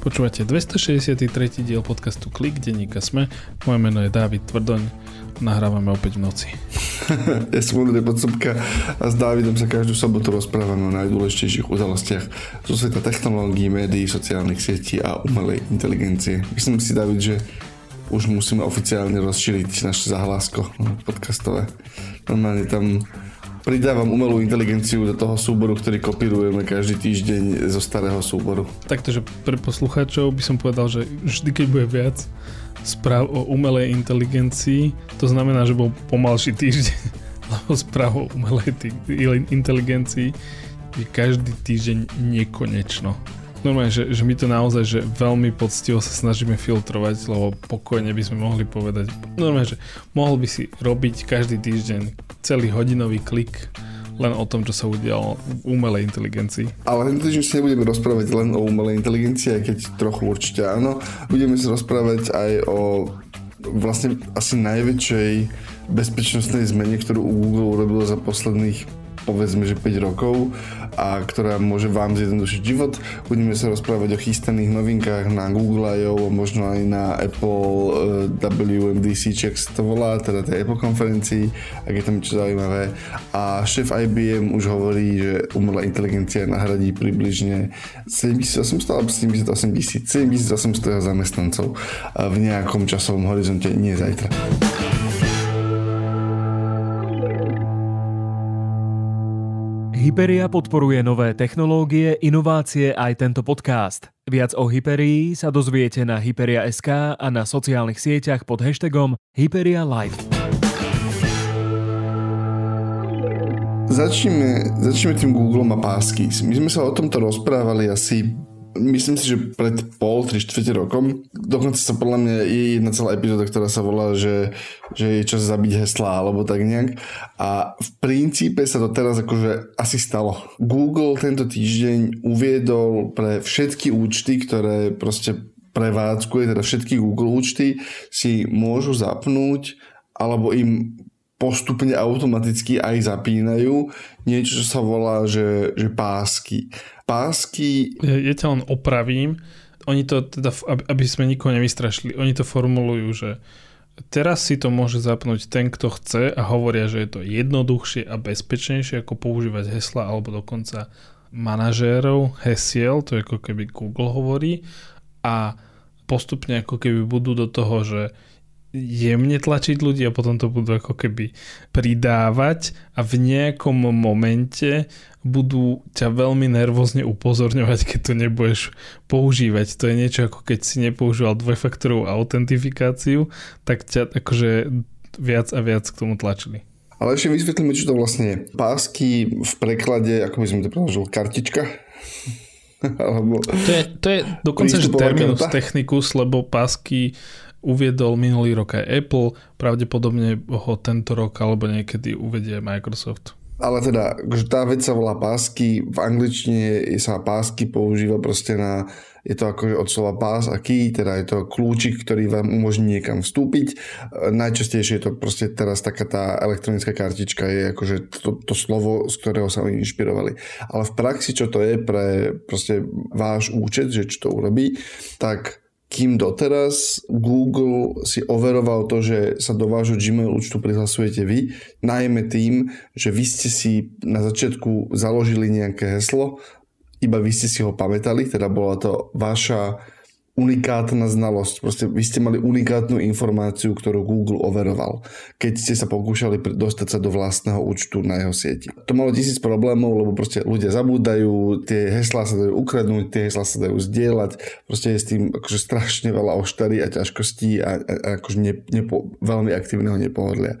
Počúvate 263. diel podcastu Klik, denníka Sme. Moje meno je Dávid Tvrdoň. Nahrávame opäť v noci. ja som Ondrej Podsúbka a s Dávidom sa každú sobotu rozprávame o najdôležitejších udalostiach zo sveta technológií, médií, sociálnych sietí a umelej inteligencie. Myslím si, David, že už musíme oficiálne rozšíriť naše zahlásko podcastové. Normálne tam pridávam umelú inteligenciu do toho súboru, ktorý kopírujeme každý týždeň zo starého súboru. Takže pre poslucháčov by som povedal, že vždy, keď bude viac správ o umelej inteligencii, to znamená, že bol pomalší týždeň, lebo správ o umelej inteligencii je každý týždeň nekonečno. Normálne, že, že my to naozaj že veľmi poctivo sa snažíme filtrovať, lebo pokojne by sme mohli povedať, normálne, že mohol by si robiť každý týždeň celý hodinový klik len o tom, čo sa udialo v umelej inteligencii. Ale tento týždeň si nebudeme rozprávať len o umelej inteligencii, aj keď trochu určite áno. Budeme sa rozprávať aj o vlastne asi najväčšej bezpečnostnej zmene, ktorú Google urobil za posledných povedzme, že 5 rokov a ktorá môže vám zjednodušiť život. Budeme sa rozprávať o chystaných novinkách na Google I.O. možno aj na Apple eh, WMDC, či to volá, teda tej Apple konferencii, ak je tam niečo zaujímavé. A šéf IBM už hovorí, že umelá inteligencia nahradí približne 7800 alebo 78 7800 zamestnancov v nejakom časovom horizonte, nie zajtra. Hyperia podporuje nové technológie, inovácie aj tento podcast. Viac o Hyperii sa dozviete na Hyperia.sk a na sociálnych sieťach pod hashtagom Hyperia Live. Začneme, začneme tým Google a Passkeys. My sme sa o tomto rozprávali asi myslím si, že pred pol, tri štvrte rokom. Dokonca sa podľa mňa je jedna celá epizóda, ktorá sa volá, že, že je čas zabiť hesla alebo tak nejak. A v princípe sa to teraz akože asi stalo. Google tento týždeň uviedol pre všetky účty, ktoré proste prevádzkuje, teda všetky Google účty si môžu zapnúť alebo im postupne automaticky aj zapínajú niečo, čo sa volá, že, že pásky pásky... Ja, ja ťa len opravím. Oni to teda, aby sme nikoho nevystrašili, oni to formulujú, že teraz si to môže zapnúť ten, kto chce a hovoria, že je to jednoduchšie a bezpečnejšie ako používať hesla alebo dokonca manažérov hesiel, to je ako keby Google hovorí a postupne ako keby budú do toho, že jemne tlačiť ľudí a potom to budú ako keby pridávať a v nejakom momente budú ťa veľmi nervózne upozorňovať, keď to nebudeš používať. To je niečo ako keď si nepoužíval dvojfaktorovú autentifikáciu, tak ťa akože viac a viac k tomu tlačili. Ale ešte vysvetlíme, čo to vlastne je. Pásky v preklade, ako by som to preložil, kartička? Alebo... To je, to je dokonca že terminus karta? technicus, lebo pásky uviedol minulý rok aj Apple, pravdepodobne ho tento rok alebo niekedy uvedie Microsoft. Ale teda, že tá vec sa volá pásky, v angličtine sa pásky používa proste na, je to ako od slova pás a key, teda je to kľúčik, ktorý vám umožní niekam vstúpiť. Najčastejšie je to proste teraz taká tá elektronická kartička, je akože to, to slovo, z ktorého sa oni inšpirovali. Ale v praxi, čo to je pre proste váš účet, že čo to urobí, tak kým doteraz Google si overoval to, že sa do vášho Gmail účtu prihlasujete vy, najmä tým, že vy ste si na začiatku založili nejaké heslo, iba vy ste si ho pamätali, teda bola to vaša unikátna znalosť. Proste vy ste mali unikátnu informáciu, ktorú Google overoval, keď ste sa pokúšali dostať sa do vlastného účtu na jeho sieti. To malo tisíc problémov, lebo proste ľudia zabúdajú, tie heslá sa dajú ukradnúť, tie heslá sa dajú zdieľať, proste je s tým akože strašne veľa oštary a ťažkostí a, a, a akože ne, nepo, veľmi aktívneho nepohodlia.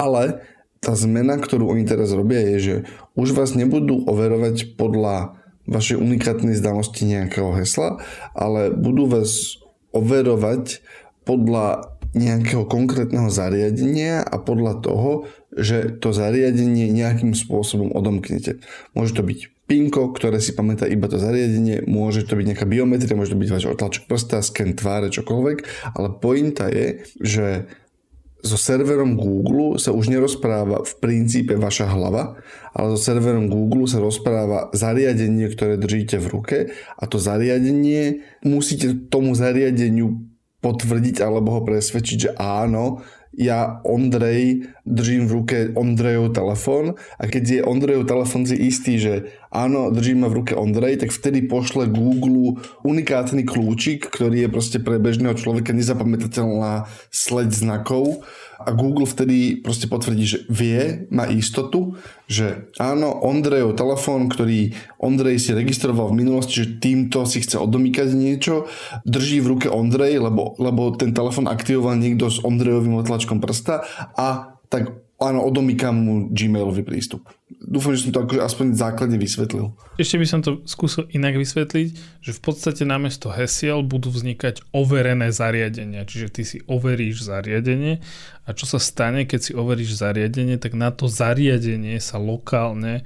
Ale tá zmena, ktorú oni teraz robia, je, že už vás nebudú overovať podľa vašej unikátnej znalosti nejakého hesla, ale budú vás overovať podľa nejakého konkrétneho zariadenia a podľa toho, že to zariadenie nejakým spôsobom odomknete. Môže to byť pinko, ktoré si pamätá iba to zariadenie, môže to byť nejaká biometria, môže to byť váš otlačok prsta, sken tváre, čokoľvek, ale pointa je, že so serverom Google sa už nerozpráva v princípe vaša hlava, ale so serverom Google sa rozpráva zariadenie, ktoré držíte v ruke a to zariadenie musíte tomu zariadeniu potvrdiť alebo ho presvedčiť, že áno, ja Ondrej držím v ruke Ondrejov telefón a keď je Ondrejov telefón si istý, že áno, držím ma v ruke Ondrej, tak vtedy pošle Google unikátny kľúčik, ktorý je proste pre bežného človeka nezapamätateľná sleď znakov a Google vtedy proste potvrdí, že vie, má istotu, že áno, Ondrejov telefón, ktorý Ondrej si registroval v minulosti, že týmto si chce odomýkať niečo, drží v ruke Ondrej, lebo, lebo ten telefón aktivoval niekto s Ondrejovým otlačkom prsta a tak áno, odomýkam mu Gmailový prístup. Dúfam, že som to akože aspoň základne vysvetlil. Ešte by som to skúsil inak vysvetliť, že v podstate namiesto hesiel budú vznikať overené zariadenia. Čiže ty si overíš zariadenie a čo sa stane, keď si overíš zariadenie, tak na to zariadenie sa lokálne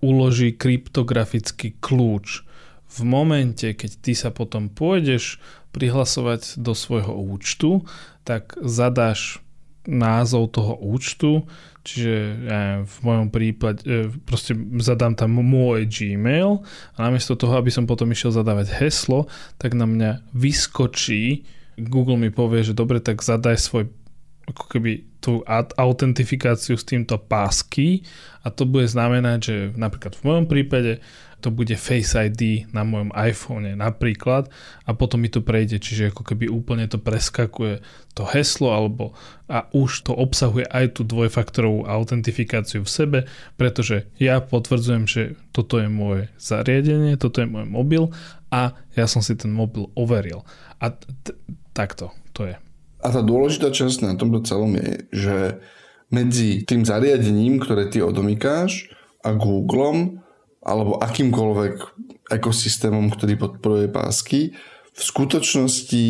uloží kryptografický kľúč. V momente, keď ty sa potom pôjdeš prihlasovať do svojho účtu, tak zadáš názov toho účtu, čiže ja v mojom prípade proste zadám tam môj Gmail a namiesto toho, aby som potom išiel zadávať heslo, tak na mňa vyskočí, Google mi povie, že dobre, tak zadaj svoj ako keby tú autentifikáciu s týmto pásky a to bude znamenať, že napríklad v mojom prípade to bude Face ID na mojom iPhone napríklad a potom mi to prejde, čiže ako keby úplne to preskakuje to heslo alebo a už to obsahuje aj tú dvojfaktorovú autentifikáciu v sebe, pretože ja potvrdzujem, že toto je moje zariadenie, toto je môj mobil a ja som si ten mobil overil. A t- takto to je. A tá dôležitá časť na tomto celom je, že medzi tým zariadením, ktoré ty odomykáš a Googlem alebo akýmkoľvek ekosystémom, ktorý podporuje pásky, v skutočnosti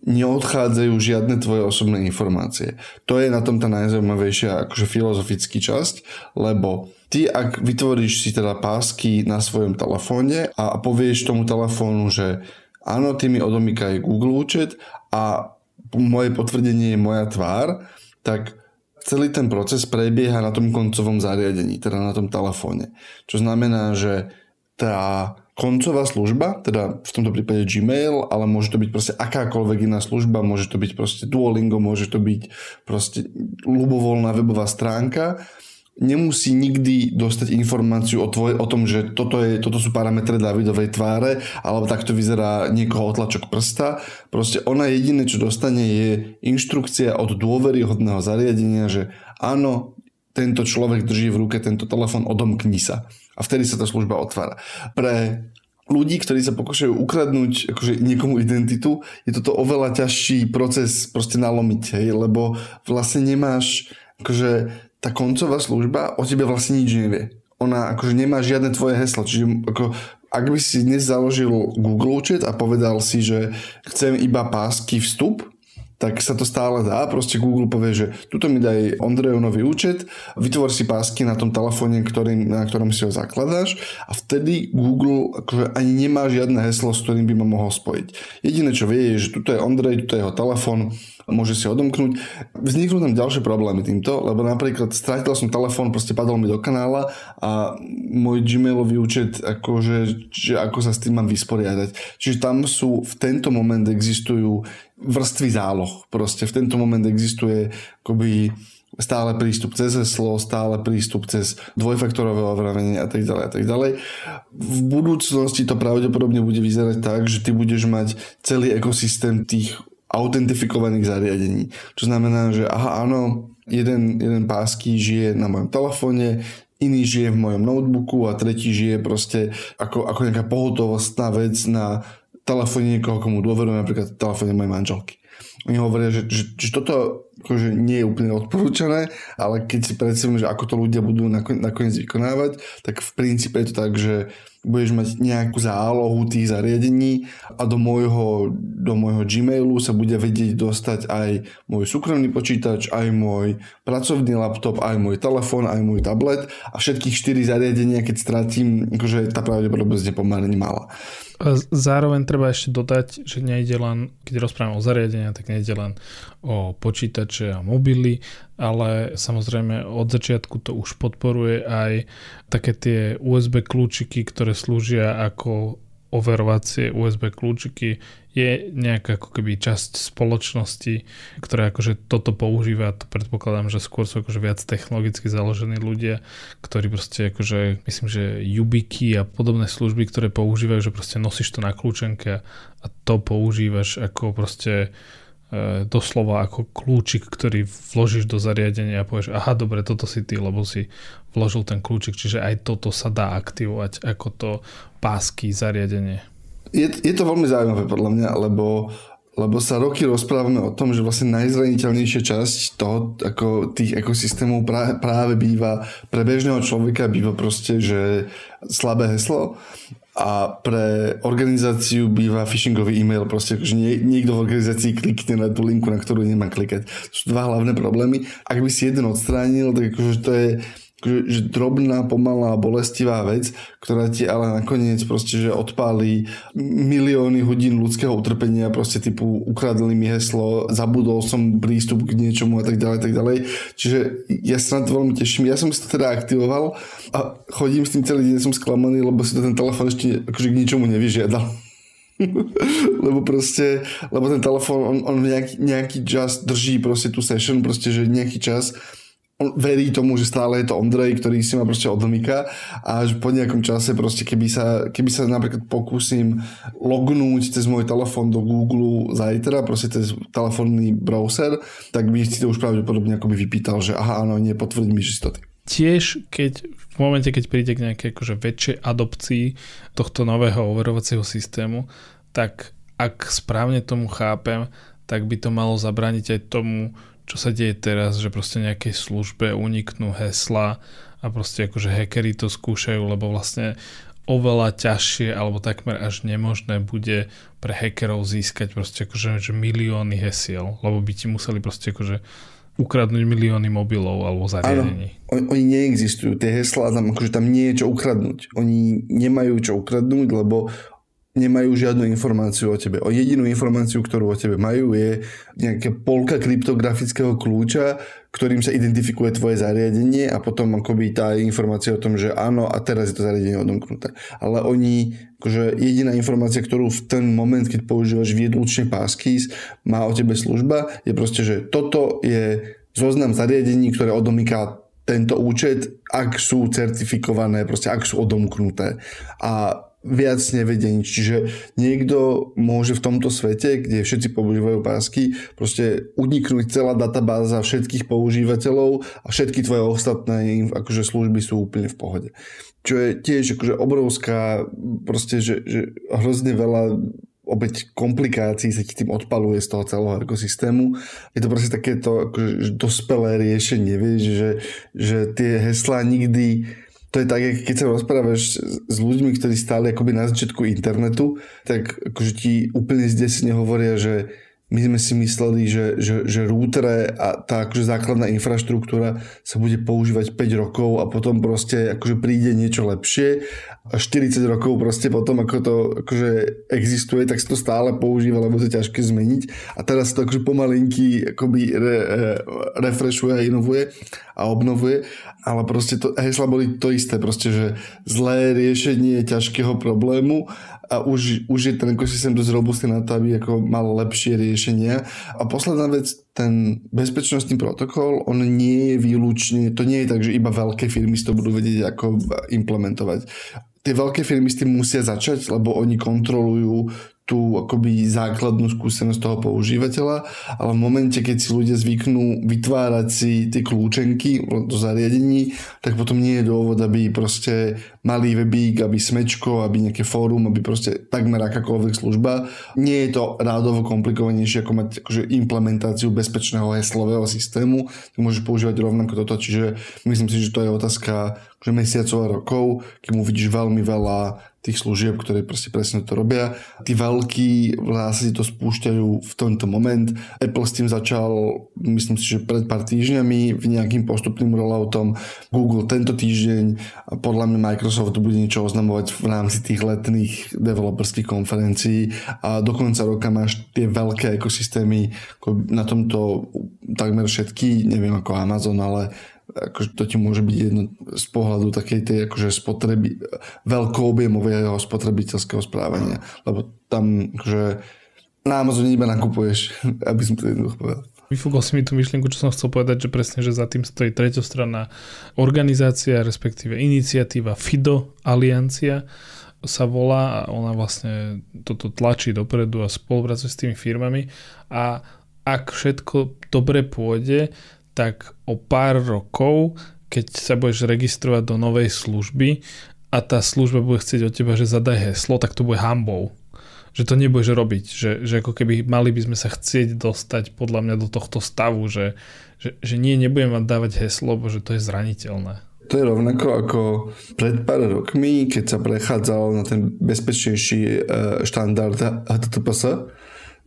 neodchádzajú žiadne tvoje osobné informácie. To je na tom tá najzaujímavejšia akože filozofický časť, lebo ty ak vytvoríš si teda pásky na svojom telefóne a povieš tomu telefónu, že áno, ty mi odomýkaj Google účet a moje potvrdenie je moja tvár, tak celý ten proces prebieha na tom koncovom zariadení, teda na tom telefóne. Čo znamená, že tá koncová služba, teda v tomto prípade Gmail, ale môže to byť proste akákoľvek iná služba, môže to byť proste Duolingo, môže to byť proste ľubovoľná webová stránka, nemusí nikdy dostať informáciu o, tvoj, o tom, že toto, je, toto sú parametre Davidovej tváre, alebo takto vyzerá niekoho otlačok prsta. Proste ona jediné, čo dostane, je inštrukcia od dôveryhodného zariadenia, že áno, tento človek drží v ruke tento telefon, odomkni sa. A vtedy sa tá služba otvára. Pre ľudí, ktorí sa pokúšajú ukradnúť akože niekomu identitu, je toto oveľa ťažší proces proste nalomiť, hej, lebo vlastne nemáš akože tá koncová služba o tebe vlastne nič nevie. Ona akože nemá žiadne tvoje heslo, čiže ako ak by si dnes založil Google účet a povedal si, že chcem iba pásky vstup, tak sa to stále dá. Proste Google povie, že tuto mi daj Ondrejov nový účet, vytvor si pásky na tom telefóne, ktorý, na ktorom si ho zakladáš a vtedy Google akože ani nemá žiadne heslo, s ktorým by ma mohol spojiť. Jediné, čo vie, je, že tuto je Ondrej, tuto je jeho telefón, môže si odomknúť. Vzniknú tam ďalšie problémy týmto, lebo napríklad strátil som telefón, proste padol mi do kanála a môj Gmailový účet, akože, že ako sa s tým mám vysporiadať. Čiže tam sú, v tento moment existujú vrstvy záloh. Proste v tento moment existuje akoby stále prístup cez heslo, stále prístup cez dvojfaktorové overenie a tak ďalej a tak ďalej. V budúcnosti to pravdepodobne bude vyzerať tak, že ty budeš mať celý ekosystém tých autentifikovaných zariadení. Čo znamená, že aha, áno, jeden, jeden pásky žije na mojom telefóne, iný žije v mojom notebooku a tretí žije proste ako, ako nejaká pohotovostná vec na telefóne niekoho, komu dôverujem, napríklad telefóne mojej manželky. Oni hovoria, že, že, že toto akože nie je úplne odporúčané, ale keď si predstavím, že ako to ľudia budú nakoniec vykonávať, tak v princípe je to tak, že budeš mať nejakú zálohu tých zariadení a do môjho, do môjho Gmailu sa bude vedieť dostať aj môj súkromný počítač, aj môj pracovný laptop, aj môj telefón, aj môj tablet a všetkých 4 zariadenia, keď stratím, akože tá pravdepodobnosť je pomerne malá. Zároveň treba ešte dodať, že nejde len, keď rozprávame o zariadenia, tak nejde len o počítače a mobily, ale samozrejme od začiatku to už podporuje aj také tie USB kľúčiky, ktoré slúžia ako overovacie USB kľúčiky. Je nejaká ako keby časť spoločnosti, ktorá akože toto používa, to predpokladám, že skôr sú akože viac technologicky založení ľudia, ktorí proste akože, myslím, že Yubiky a podobné služby, ktoré používajú, že proste nosíš to na kľúčenke a to používaš ako proste doslova ako kľúčik, ktorý vložíš do zariadenia a povieš, aha, dobre, toto si ty, lebo si vložil ten kľúčik, čiže aj toto sa dá aktivovať ako to pásky zariadenie. Je, je to veľmi zaujímavé podľa mňa, lebo, lebo sa roky rozprávame o tom, že vlastne najzraniteľnejšia časť toho, ako tých ekosystémov práve, práve býva pre bežného človeka býva proste, že slabé heslo a pre organizáciu býva phishingový e-mail, proste že nie, niekto v organizácii klikne na tú linku, na ktorú nemá klikať. To sú dva hlavné problémy. Ak by si jeden odstránil, tak akože to je že drobná, pomalá, bolestivá vec, ktorá ti ale nakoniec proste, že odpálí milióny hodín ľudského utrpenia, proste typu ukradli mi heslo, zabudol som prístup k niečomu a tak ďalej, tak ďalej. Čiže ja sa na to veľmi teším. Ja som si to teda aktivoval a chodím s tým celý deň, som sklamaný, lebo si to ten telefon ešte akože k ničomu nevyžiadal. lebo proste, lebo ten telefon, on, on nejaký, nejaký čas drží proste tú session, proste, že nejaký čas verí tomu, že stále je to Ondrej, ktorý si ma proste odmýka a až po nejakom čase proste, keby sa, keby sa napríklad pokúsim lognúť cez môj telefón do Google zajtra, proste cez telefónny browser, tak by si to už pravdepodobne by vypýtal, že aha, áno, nie, potvrď mi, že si to ty. Tiež, keď v momente, keď príde k nejakej akože väčšej adopcii tohto nového overovacieho systému, tak ak správne tomu chápem, tak by to malo zabrániť aj tomu, čo sa deje teraz, že proste nejakej službe uniknú hesla a proste akože hackery to skúšajú, lebo vlastne oveľa ťažšie alebo takmer až nemožné bude pre hackerov získať proste akože že milióny hesiel, lebo by ti museli proste akože ukradnúť milióny mobilov alebo zariadení. Áno, oni neexistujú, tie heslá tam, akože tam nie je čo ukradnúť. Oni nemajú čo ukradnúť, lebo nemajú žiadnu informáciu o tebe. O jedinú informáciu, ktorú o tebe majú, je nejaká polka kryptografického kľúča, ktorým sa identifikuje tvoje zariadenie a potom akoby tá informácia o tom, že áno a teraz je to zariadenie odomknuté. Ale oni, akože jediná informácia, ktorú v ten moment, keď používaš výlučne passkeys, má o tebe služba, je proste, že toto je zoznam zariadení, ktoré odomýka tento účet, ak sú certifikované, proste ak sú odomknuté. A viac nevedia nič. Čiže niekto môže v tomto svete, kde všetci používajú pásky, proste uniknúť celá databáza všetkých používateľov a všetky tvoje ostatné akože služby sú úplne v pohode. Čo je tiež akože obrovská, proste, že, že hrozne veľa opäť komplikácií sa ti tým odpaluje z toho celého ekosystému. Je to proste takéto akože, dospelé riešenie, vieš, že, že tie heslá nikdy to je tak, keď sa rozprávaš s ľuďmi, ktorí stále akoby na začiatku internetu, tak akože ti úplne zdesne hovoria, že my sme si mysleli, že, že, že routere a tá akože základná infraštruktúra sa bude používať 5 rokov a potom proste akože príde niečo lepšie. A 40 rokov proste potom ako to akože existuje, tak sa to stále používa, lebo to je ťažké zmeniť. A teraz sa to akože pomalinky akoby re, re, refreshuje a inovuje a obnovuje, ale proste to, hesla boli to isté, proste, že zlé riešenie ťažkého problému a už, už je ten ekosystém dosť robustný na to, aby ako mal lepšie riešenia. A posledná vec, ten bezpečnostný protokol, on nie je výlučne, to nie je tak, že iba veľké firmy si to budú vedieť ako implementovať. Tie veľké firmy s tým musia začať, lebo oni kontrolujú tú akoby základnú skúsenosť toho používateľa, ale v momente, keď si ľudia zvyknú vytvárať si tie kľúčenky do zariadení, tak potom nie je dôvod, aby proste malý webík, aby smečko, aby nejaké fórum, aby proste takmer akákoľvek služba. Nie je to rádovo komplikovanejšie ako mať akože implementáciu bezpečného heslového systému, tak môžeš používať rovnako toto, čiže myslím si, že to je otázka že mesiacov a rokov, keď mu vidíš veľmi veľa tých služieb, ktoré proste presne to robia. Tí veľkí vlastne to spúšťajú v tento moment. Apple s tým začal, myslím si, že pred pár týždňami v nejakým postupným rolloutom. Google tento týždeň a podľa mňa Microsoft bude niečo oznamovať v rámci tých letných developerských konferencií a do konca roka máš tie veľké ekosystémy na tomto takmer všetky, neviem ako Amazon, ale akože to ti môže byť jedno z pohľadu takej tej akože spotreby, veľkoobjemového spotrebiteľského správania. Lebo tam akože na Amazone iba nakupuješ, aby som to jednoducho povedal. Vyfúkol si mi tú myšlienku, čo som chcel povedať, že presne, že za tým stojí treťostranná organizácia, respektíve iniciatíva FIDO, Aliancia sa volá a ona vlastne toto tlačí dopredu a spolupracuje s tými firmami a ak všetko dobre pôjde, tak o pár rokov, keď sa budeš registrovať do novej služby a tá služba bude chcieť od teba, že zadaj heslo, tak to bude hambou. Že to nebudeš robiť. Že, že ako keby mali by sme sa chcieť dostať podľa mňa do tohto stavu, že, že, že nie, nebudem vám dávať heslo, bo že to je zraniteľné. To je rovnako ako pred pár rokmi, keď sa prechádzal na ten bezpečnejší e, štandard HTTPS,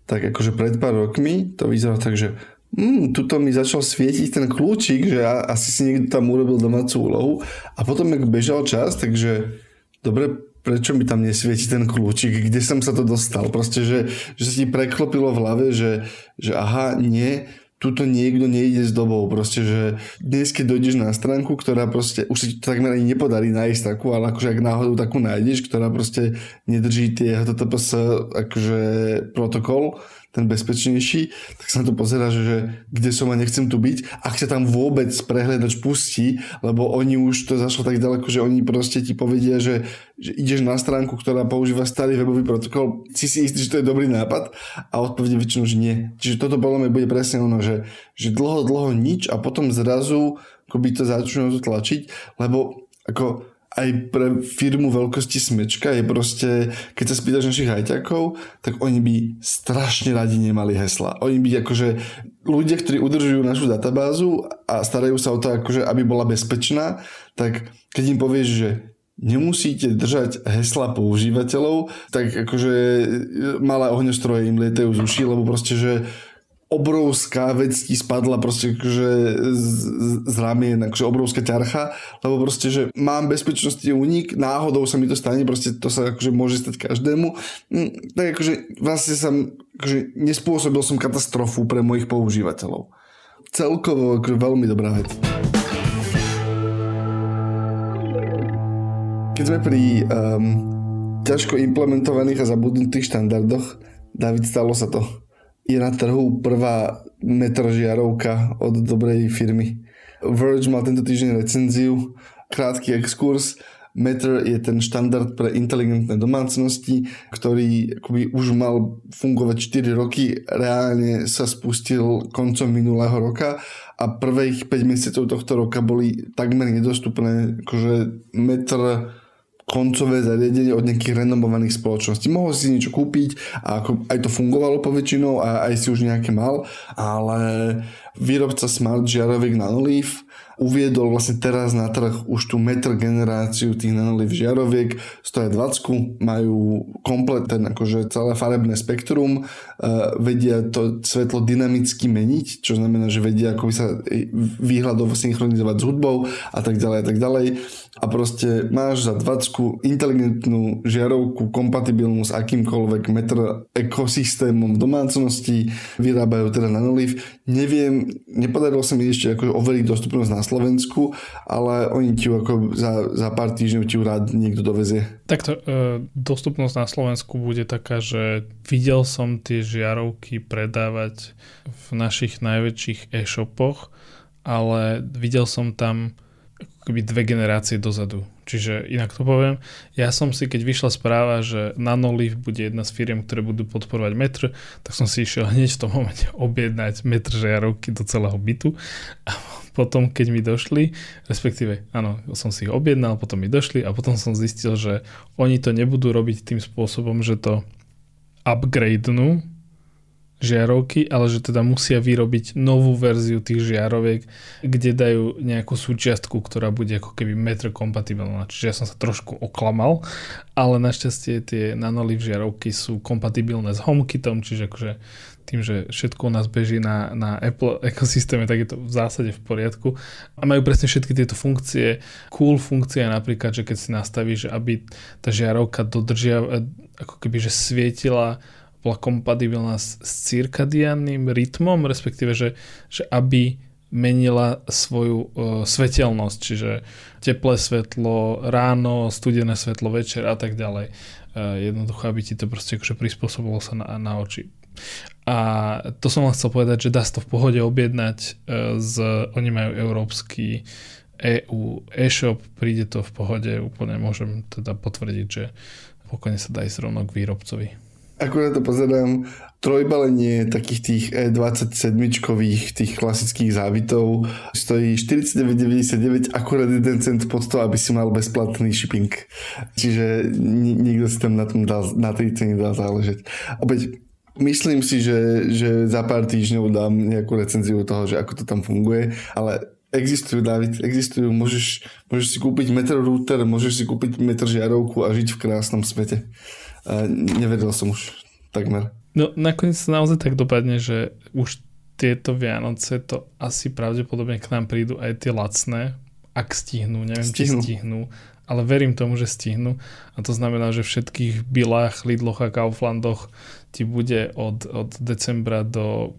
tak akože pred pár rokmi to vyzeralo tak, že mm, tuto mi začal svietiť ten kľúčik, že asi si niekto tam urobil domácu úlohu. A potom, ak bežal čas, takže dobre, prečo mi tam nesvieti ten kľúčik, kde som sa to dostal, proste, že, že sa ti preklopilo v hlave, že, že aha, nie, tuto niekto nejde s dobou, proste, že dnes keď dojdeš na stránku, ktorá proste, už si to takmer ani nepodarí nájsť takú, ale akože ak náhodou takú nájdeš, ktorá proste nedrží tie HTTPS akože protokol, ten bezpečnejší, tak sa na to pozera, že, že kde som a nechcem tu byť. Ak sa tam vôbec prehľadač pustí, lebo oni už to zašlo tak ďaleko, že oni proste ti povedia, že, že ideš na stránku, ktorá používa starý webový protokol, si si istý, že to je dobrý nápad a odpovede väčšinou, že nie. Čiže toto podľa mňa bude presne ono, že, že dlho, dlho nič a potom zrazu akoby to začnú tlačiť, lebo ako aj pre firmu veľkosti smečka je proste, keď sa spýtaš našich hajťakov, tak oni by strašne radi nemali hesla. Oni by akože ľudia, ktorí udržujú našu databázu a starajú sa o to, akože, aby bola bezpečná, tak keď im povieš, že nemusíte držať hesla používateľov, tak akože malé ohňostroje im lietajú z uší, lebo proste, že obrovská vec ti spadla proste akože z, z ramien, akože obrovská ťarcha, lebo proste, že mám bezpečnostný únik, náhodou sa mi to stane, proste to sa akože môže stať každému, hm, tak akože vlastne som, akože nespôsobil som katastrofu pre mojich používateľov. Celkovo akože veľmi dobrá vec. Keď sme pri um, ťažko implementovaných a zabudnutých štandardoch, David, stalo sa to je na trhu prvá metrožiarovka od dobrej firmy. Verge mal tento týždeň recenziu, krátky exkurs. Metr je ten štandard pre inteligentné domácnosti, ktorý akoby už mal fungovať 4 roky, reálne sa spustil koncom minulého roka a prvých 5 mesiacov tohto roka boli takmer nedostupné. Akože Metr koncové zariadenie od nejakých renomovaných spoločností. Mohol si niečo kúpiť a aj to fungovalo poväčšinou a aj si už nejaké mal, ale výrobca Smart žiaroviek Nanoleaf uviedol vlastne teraz na trh už tú metr generáciu tých Nanoleaf žiaroviek, stoja 20, majú komplet ten akože celé farebné spektrum, uh, vedia to svetlo dynamicky meniť, čo znamená, že vedia ako by sa výhľadov synchronizovať s hudbou a tak ďalej a tak ďalej a proste máš za 20 inteligentnú žiarovku kompatibilnú s akýmkoľvek metr ekosystémom domácnosti, vyrábajú teda Nanoleaf. Neviem, nepodarilo sa mi ešte akože overiť dostupnosť na Slovensku, ale oni ti ako za, za pár týždňov ti rád niekto dovezie. Takto e, dostupnosť na Slovensku bude taká, že videl som tie žiarovky predávať v našich najväčších e-shopoch, ale videl som tam akoby dve generácie dozadu. Čiže inak to poviem, ja som si, keď vyšla správa, že Nanoliv bude jedna z firiem, ktoré budú podporovať metr, tak som si išiel hneď v tom momente objednať metr žiarovky do celého bytu. A potom, keď mi došli, respektíve, áno, som si ich objednal, potom mi došli a potom som zistil, že oni to nebudú robiť tým spôsobom, že to upgradenú, žiarovky, ale že teda musia vyrobiť novú verziu tých žiaroviek, kde dajú nejakú súčiastku, ktorá bude ako keby metr kompatibilná. Čiže ja som sa trošku oklamal, ale našťastie tie nanoliv žiarovky sú kompatibilné s HomeKitom, čiže akože tým, že všetko u nás beží na, na Apple ekosystéme, tak je to v zásade v poriadku. A majú presne všetky tieto funkcie. Cool funkcia napríklad, že keď si nastavíš, aby tá žiarovka dodržia, ako keby, že svietila bola kompatibilná s, s cirkadianným rytmom, respektíve, že, že aby menila svoju uh, svetelnosť, čiže teplé svetlo ráno, studené svetlo večer a tak ďalej. Uh, jednoducho, aby ti to proste akože prispôsobilo sa na, na oči. A to som len chcel povedať, že dá sa to v pohode objednať uh, z, oni majú európsky EU e-shop, príde to v pohode, úplne môžem teda potvrdiť, že pokojne sa dá ísť rovno k výrobcovi akurát to pozerám, trojbalenie takých tých E27-kových, tých klasických závitov stojí 49,99 akurát jeden cent pod to, aby si mal bezplatný shipping. Čiže nikto si tam na, tom dal, na tej cene dá záležať. Opäť, myslím si, že, že za pár týždňov dám nejakú recenziu toho, že ako to tam funguje, ale Existujú, David, existujú. Môžeš, môžeš si kúpiť metro router, môžeš si kúpiť metr žiarovku a žiť v krásnom svete. A nevedel som už takmer. No nakoniec sa naozaj tak dopadne, že už tieto Vianoce to asi pravdepodobne k nám prídu aj tie lacné, ak stihnú, neviem stihnú. či stihnú, ale verím tomu, že stihnú a to znamená, že v všetkých Bilách, Lidloch a Kauflandoch ti bude od, od decembra do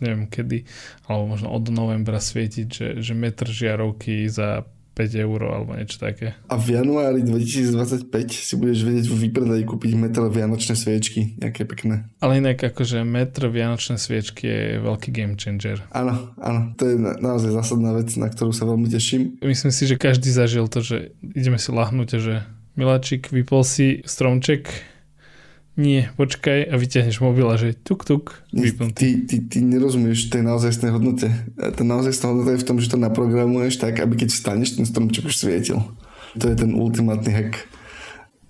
neviem kedy, alebo možno od novembra svietiť, že, že metr žiarovky za 5 eur alebo niečo také. A v januári 2025 si budeš vedieť vo výpredaji kúpiť metr vianočné sviečky, nejaké pekné. Ale inak akože metr vianočné sviečky je veľký game changer. Áno, áno, to je na, naozaj zásadná vec, na ktorú sa veľmi teším. Myslím si, že každý zažil to, že ideme si lahnúť a že Miláčik, vypol si stromček, nie, počkaj a vyťahneš mobil a že tuk tuk, vypnutý. Ty, ty, ty nerozumieš tej naozajstnej hodnote. Tá naozajstná hodnota je v tom, že to naprogramuješ tak, aby keď vstaneš, ten stromček už svietil. To je ten ultimátny hack.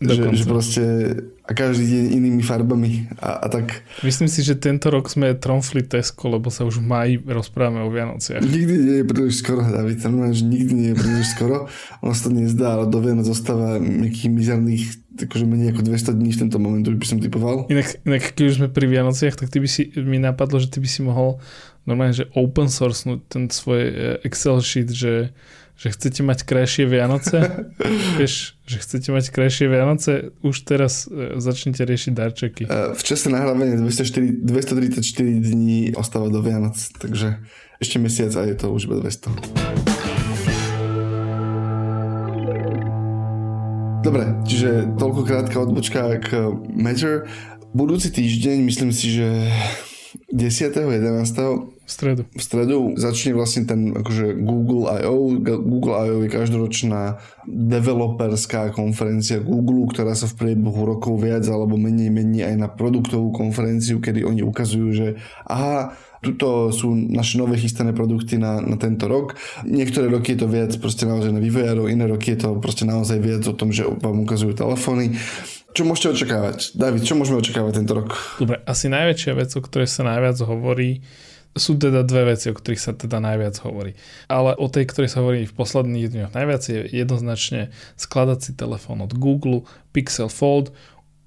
Že, že proste a každý deň inými farbami a, a tak. Myslím si, že tento rok sme tromfli Tesco, lebo sa už v maji rozprávame o Vianociach. Nikdy nie je príliš skoro, David. Normálne, že nikdy nie je príliš skoro. Ono sa to nezdá, ale do Vianoc zostáva nejakých mizerných akože menej ako 200 dní v tento moment, už by som typoval. Inak, inak keď už sme pri Vianociach, tak ty by si, mi napadlo, že ty by si mohol normálne, že open source ten svoj eh, Excel sheet, že že chcete mať krajšie Vianoce, vieš, že chcete mať krajšie Vianoce, už teraz e, začnite riešiť darčeky. E, v čase nahrávania 204, 234 dní ostáva do Vianoc, takže ešte mesiac a je to už 200. Dobre, čiže toľko krátka odbočka k Major. Budúci týždeň, myslím si, že 10.11. V stredu. V stredu začne vlastne ten akože Google I.O. Google I.O. je každoročná developerská konferencia Google, ktorá sa v priebehu rokov viac alebo menej mení aj na produktovú konferenciu, kedy oni ukazujú, že aha, tuto sú naše nové chystané produkty na, na tento rok. Niektoré roky je to viac proste naozaj na vývojárov, iné roky je to proste naozaj viac o tom, že vám ukazujú telefóny. Čo môžete očakávať? David, čo môžeme očakávať tento rok? Dobre, asi najväčšia vec, o ktorej sa najviac hovorí, sú teda dve veci, o ktorých sa teda najviac hovorí. Ale o tej, ktorej sa hovorí v posledných dňoch najviac je jednoznačne skladací telefón od Google, Pixel Fold,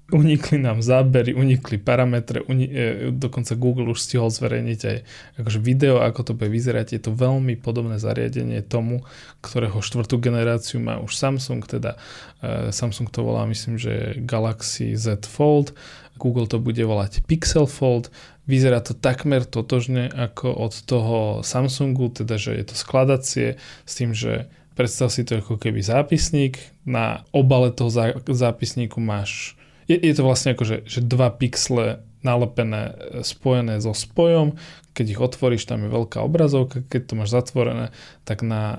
unikli nám zábery, unikli parametre, uni- e, dokonca Google už stihol zverejniť aj akože video, ako to bude vyzerať. Je to veľmi podobné zariadenie tomu, ktorého štvrtú generáciu má už Samsung, teda e, Samsung to volá, myslím, že Galaxy Z Fold, Google to bude volať Pixel Fold, vyzerá to takmer totožne ako od toho Samsungu, teda že je to skladacie s tým, že predstav si to ako keby zápisník, na obale toho zápisníku máš je, je to vlastne ako, že, že dva pixle nalepené, e, spojené so spojom. Keď ich otvoríš, tam je veľká obrazovka. Keď to máš zatvorené, tak na a,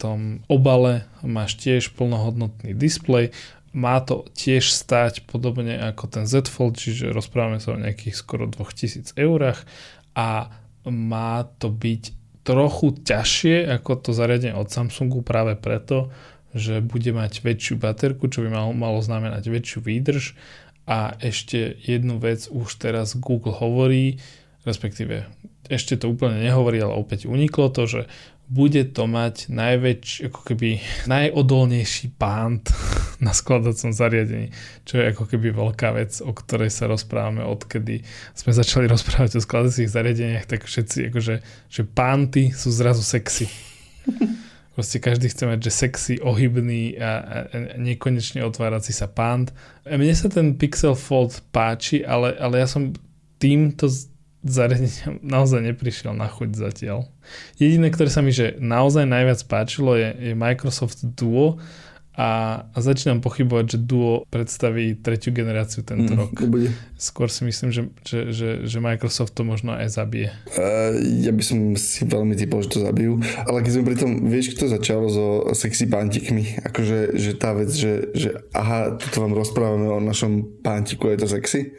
tom obale máš tiež plnohodnotný displej. Má to tiež stať podobne ako ten Z Fold, čiže rozprávame sa o nejakých skoro 2000 eurách a má to byť trochu ťažšie ako to zariadenie od Samsungu práve preto, že bude mať väčšiu baterku, čo by malo, malo znamenať väčšiu výdrž A ešte jednu vec už teraz Google hovorí, respektíve ešte to úplne nehovorí, ale opäť uniklo to, že bude to mať najväčší, ako keby najodolnejší pánt na skladacom zariadení, čo je ako keby veľká vec, o ktorej sa rozprávame odkedy sme začali rozprávať o skladacích zariadeniach, tak všetci akože, že pánty sú zrazu sexy. Proste každý chce mať, že sexy, ohybný a, a, a nekonečne otvárací sa pánt. Mne sa ten Pixel Fold páči, ale, ale ja som týmto zariadeniam naozaj neprišiel na chuť zatiaľ. Jediné, ktoré sa mi že naozaj najviac páčilo je, je Microsoft Duo a, a začínam pochybovať, že Duo predstaví tretiu generáciu tento mm, rok. Nebude. Skôr si myslím, že, že, že, že Microsoft to možno aj zabije. Uh, ja by som si veľmi typol, že to zabijú. Ale keď sme pri tom, vieš, kto začal so sexy pántikmi? Akože že tá vec, že, že aha, tu vám rozprávame o našom pántiku, je to sexy?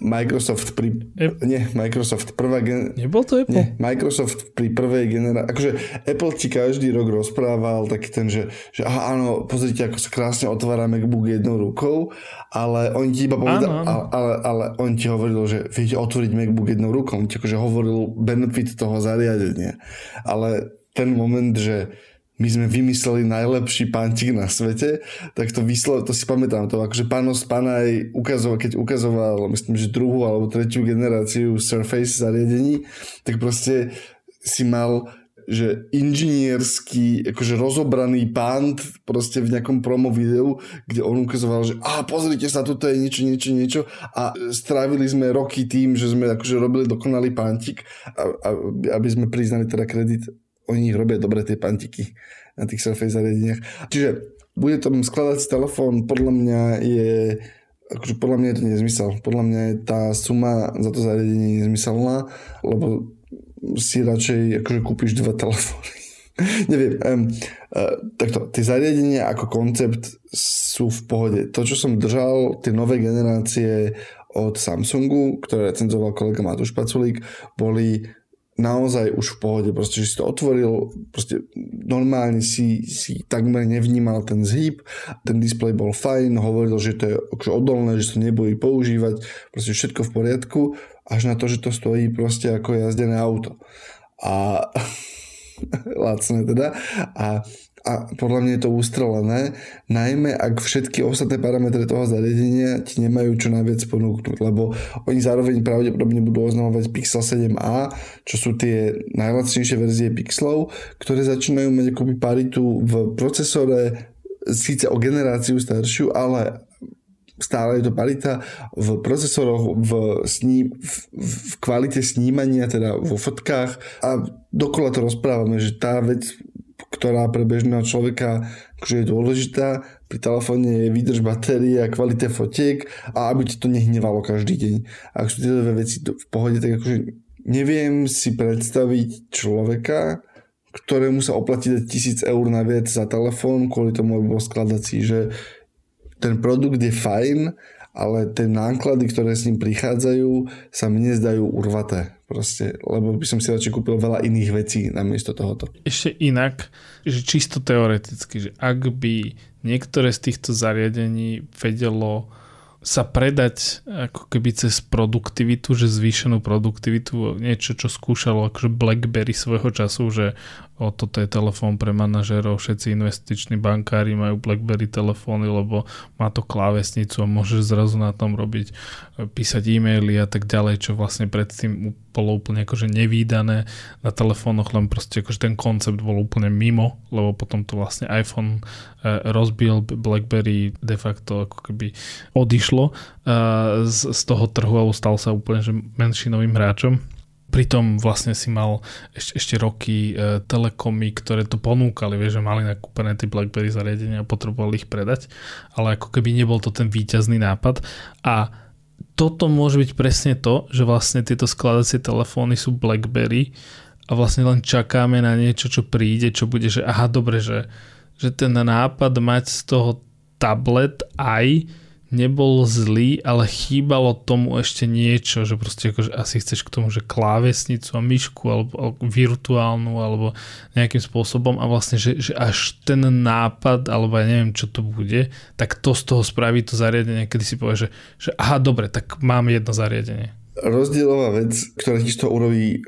Microsoft pri... Ep- nie, Microsoft prvá gen... Nebol to Apple? Nie, Microsoft pri prvej generácii... Akože Apple ti každý rok rozprával taký ten, že, že aha, áno, pozrite, ako sa krásne otvára MacBook jednou rukou, ale on ti iba povedal, ale, ale, ale on ti hovoril, že viete otvoriť MacBook jednou rukou, on ti akože hovoril benefit toho zariadenia. Ale ten moment, že my sme vymysleli najlepší pantík na svete, tak to vyslo, to si pamätám, to akože Panos Panaj ukazoval, keď ukazoval, myslím, že druhú alebo tretiu generáciu Surface zariadení, tak proste si mal že inžinierský, akože rozobraný pant proste v nejakom promo videu, kde on ukazoval, že a pozrite sa, toto je niečo, niečo, niečo. A strávili sme roky tým, že sme akože robili dokonalý pantik, aby sme priznali teda kredit oni robia dobre tie pantiky na tých Surface zariadeniach. Čiže bude tam skladací telefón, podľa mňa je akože podľa mňa je to nezmysel. Podľa mňa je tá suma za to zariadenie nezmyselná, lebo si radšej akože kúpiš dva telefóny. Neviem, um, uh, takto, tie zariadenia ako koncept sú v pohode. To, čo som držal, tie nové generácie od Samsungu, ktoré recenzoval kolega Matúš Paculík, boli naozaj už v pohode, proste, že si to otvoril, proste normálne si, si takmer nevnímal ten zhyb, ten displej bol fajn, hovoril, že to je akože odolné, že sa nebojí používať, proste všetko v poriadku, až na to, že to stojí proste ako jazdené auto. A lacné teda. A a podľa mňa je to ústrelené, najmä ak všetky ostatné parametre toho zariadenia ti nemajú čo najviac ponúknuť, lebo oni zároveň pravdepodobne budú oznamovať Pixel 7a, čo sú tie najlacnejšie verzie Pixelov, ktoré začínajú mať akoby paritu v procesore síce o generáciu staršiu, ale stále je to parita v procesoroch, v, sní, v, v kvalite snímania, teda vo fotkách. A dokola to rozprávame, že tá vec ktorá pre bežného človeka akože je dôležitá. Pri telefóne je výdrž batérie a kvalita fotiek a aby ti to nehnevalo každý deň. A ak sú tieto dve veci v pohode, tak akože neviem si predstaviť človeka, ktorému sa oplatí dať tisíc eur na viac za telefón, kvôli tomu, aby bol skladací, že ten produkt je fajn, ale tie náklady, ktoré s ním prichádzajú, sa mne zdajú urvaté. Proste, lebo by som si radšej kúpil veľa iných vecí namiesto tohoto. Ešte inak, že čisto teoreticky, že ak by niektoré z týchto zariadení vedelo sa predať ako keby cez produktivitu, že zvýšenú produktivitu, niečo, čo skúšalo akože BlackBerry svojho času, že o, toto je telefón pre manažerov, všetci investiční bankári majú BlackBerry telefóny, lebo má to klávesnicu a môžeš zrazu na tom robiť, e, písať e-maily a tak ďalej, čo vlastne predtým bolo úplne akože nevýdané na telefónoch, len proste akože ten koncept bol úplne mimo, lebo potom to vlastne iPhone e, rozbil, BlackBerry de facto ako keby odišlo e, z, z toho trhu a stal sa úplne že menšinovým hráčom Pritom vlastne si mal ešte, ešte roky e, telekomy, ktoré to ponúkali, vieš, že mali nakúpené tie BlackBerry zariadenia a potrebovali ich predať, ale ako keby nebol to ten výťazný nápad. A toto môže byť presne to, že vlastne tieto skladacie telefóny sú BlackBerry a vlastne len čakáme na niečo, čo príde, čo bude, že aha, dobre, že, že ten nápad mať z toho tablet aj nebol zlý, ale chýbalo tomu ešte niečo, že proste akože asi chceš k tomu, že klávesnicu a myšku alebo, alebo virtuálnu alebo nejakým spôsobom a vlastne, že, že až ten nápad alebo ja neviem, čo to bude, tak to z toho spraví to zariadenie, kedy si povie, že, že aha, dobre, tak mám jedno zariadenie. Rozdielová vec, ktorá ti to urobí